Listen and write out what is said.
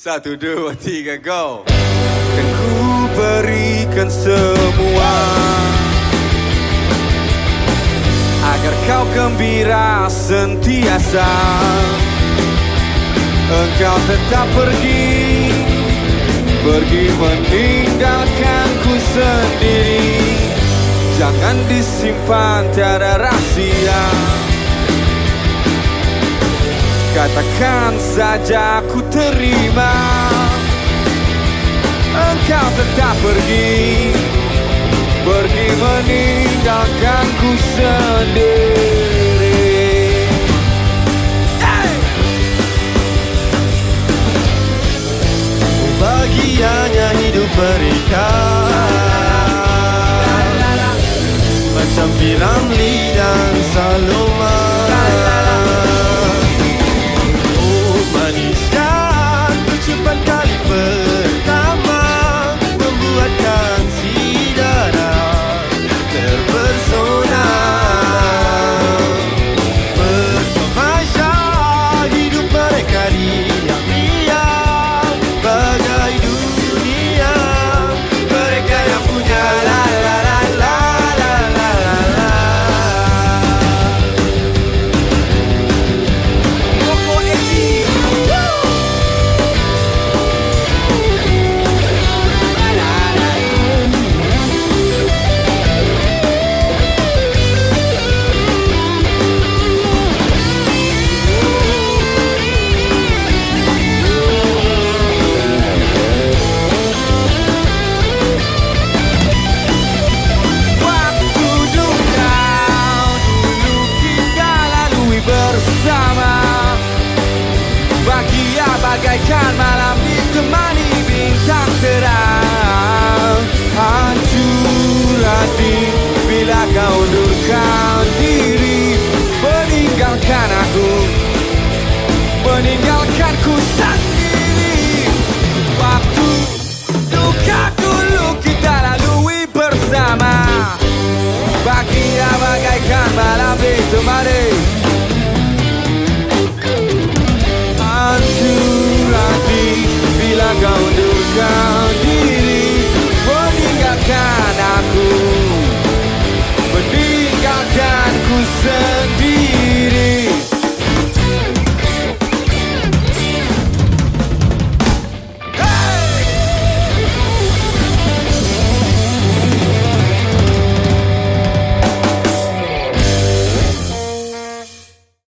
Satu, dua, tiga, go. Dan ku berikan semua Agar kau gembira sentiasa. Engkau tetap pergi Pergi meninggalkanku sendiri. Jangan disimpan tiada rahasia Katakan saja ku terima. Engkau tetap pergi. Pergi meninggalkanku sendiri. Hey! Bahagianya hidup mereka Macam Piramli dan Saloma bersama. Bahagia bagaikan malam ditemani bintang terang. Hancur hati bila kau undurkan diri. Meninggalkan aku. Meninggalkanku sendiri